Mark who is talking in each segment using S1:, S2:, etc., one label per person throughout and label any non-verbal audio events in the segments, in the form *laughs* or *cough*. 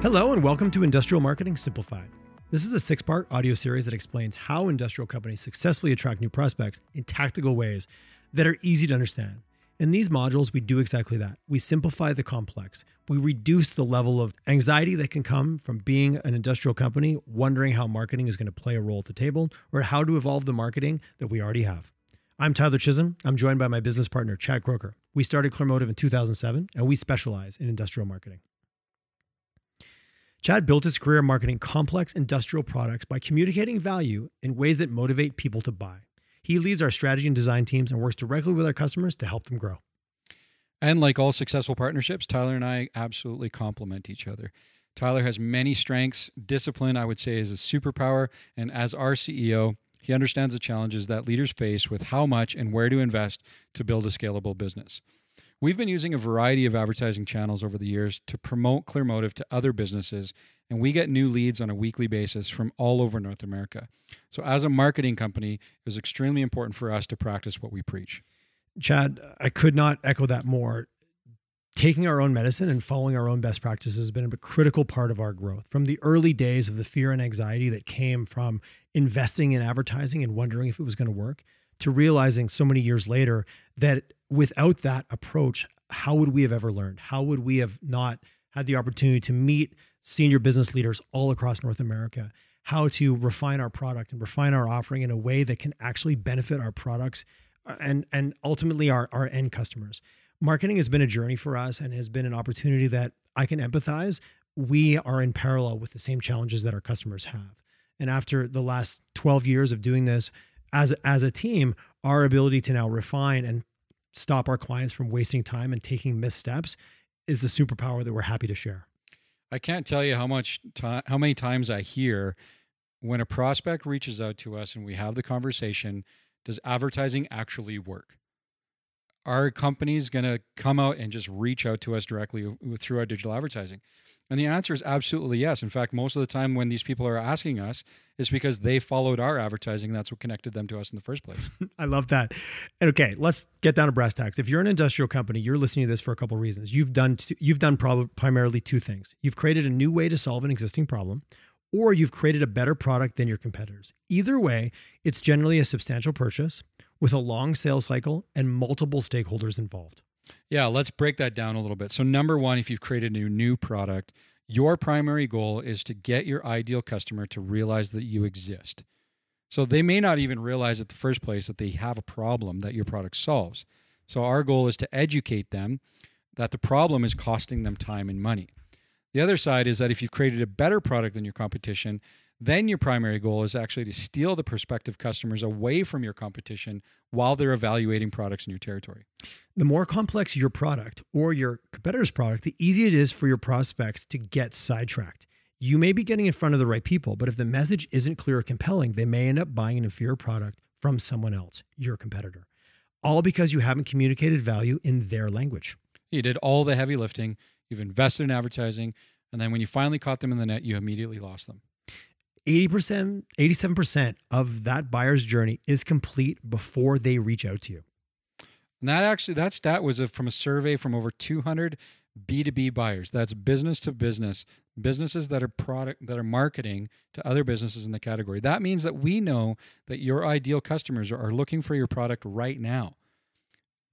S1: Hello, and welcome to Industrial Marketing Simplified. This is a six part audio series that explains how industrial companies successfully attract new prospects in tactical ways that are easy to understand. In these modules, we do exactly that. We simplify the complex. We reduce the level of anxiety that can come from being an industrial company, wondering how marketing is going to play a role at the table, or how to evolve the marketing that we already have. I'm Tyler Chisholm. I'm joined by my business partner, Chad Croker. We started Clearmotive in 2007, and we specialize in industrial marketing. Chad built his career marketing complex industrial products by communicating value in ways that motivate people to buy. He leads our strategy and design teams and works directly with our customers to help them grow.
S2: And like all successful partnerships, Tyler and I absolutely complement each other. Tyler has many strengths. Discipline, I would say, is a superpower. And as our CEO, he understands the challenges that leaders face with how much and where to invest to build a scalable business. We've been using a variety of advertising channels over the years to promote Clearmotive to other businesses, and we get new leads on a weekly basis from all over North America. So, as a marketing company, it was extremely important for us to practice what we preach.
S1: Chad, I could not echo that more. Taking our own medicine and following our own best practices has been a critical part of our growth. From the early days of the fear and anxiety that came from investing in advertising and wondering if it was going to work, to realizing so many years later that without that approach, how would we have ever learned? How would we have not had the opportunity to meet senior business leaders all across North America? How to refine our product and refine our offering in a way that can actually benefit our products uh, and and ultimately our, our end customers. Marketing has been a journey for us and has been an opportunity that I can empathize. We are in parallel with the same challenges that our customers have. And after the last 12 years of doing this as as a team, our ability to now refine and stop our clients from wasting time and taking missteps is the superpower that we're happy to share.
S2: I can't tell you how much time, how many times I hear when a prospect reaches out to us and we have the conversation, does advertising actually work? Are companies going to come out and just reach out to us directly through our digital advertising? And the answer is absolutely yes. In fact, most of the time when these people are asking us, it's because they followed our advertising. That's what connected them to us in the first place. *laughs*
S1: I love that. Okay, let's get down to brass tacks. If you're an industrial company, you're listening to this for a couple of reasons. You've done two, you've done prob- primarily two things. You've created a new way to solve an existing problem, or you've created a better product than your competitors. Either way, it's generally a substantial purchase with a long sales cycle and multiple stakeholders involved.
S2: Yeah, let's break that down a little bit. So, number one, if you've created a new product, your primary goal is to get your ideal customer to realize that you exist. So, they may not even realize at the first place that they have a problem that your product solves. So, our goal is to educate them that the problem is costing them time and money. The other side is that if you've created a better product than your competition, then your primary goal is actually to steal the prospective customers away from your competition while they're evaluating products in your territory.
S1: The more complex your product or your competitor's product, the easier it is for your prospects to get sidetracked. You may be getting in front of the right people, but if the message isn't clear or compelling, they may end up buying an inferior product from someone else, your competitor, all because you haven't communicated value in their language.
S2: You did all the heavy lifting, you've invested in advertising, and then when you finally caught them in the net, you immediately lost them.
S1: 80%, 87% of that buyer's journey is complete before they reach out to you.
S2: And that actually, that stat was a, from a survey from over 200 B2B buyers. That's business to business, businesses that are product that are marketing to other businesses in the category. That means that we know that your ideal customers are looking for your product right now.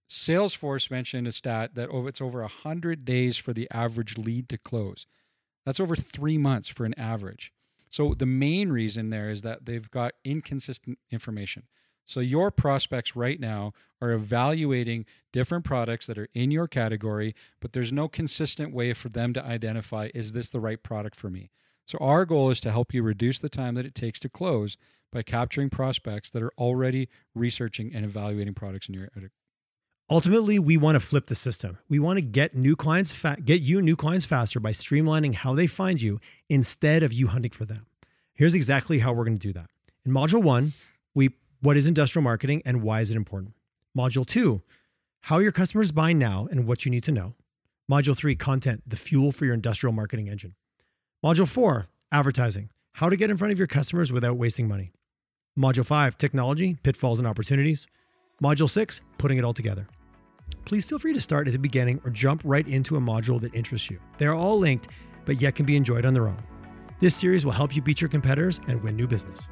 S2: Salesforce mentioned a stat that over, it's over 100 days for the average lead to close. That's over three months for an average. So the main reason there is that they've got inconsistent information. So your prospects right now are evaluating different products that are in your category, but there's no consistent way for them to identify is this the right product for me? So our goal is to help you reduce the time that it takes to close by capturing prospects that are already researching and evaluating products in your
S1: Ultimately, we want to flip the system. We want to get new clients fa- get you new clients faster by streamlining how they find you instead of you hunting for them. Here's exactly how we're going to do that. In module 1, we what is industrial marketing and why is it important? Module 2, how your customers buy now and what you need to know. Module 3, content, the fuel for your industrial marketing engine. Module 4, advertising, how to get in front of your customers without wasting money. Module 5, technology, pitfalls and opportunities. Module 6, putting it all together. Please feel free to start at the beginning or jump right into a module that interests you. They're all linked but yet can be enjoyed on their own. This series will help you beat your competitors and win new business.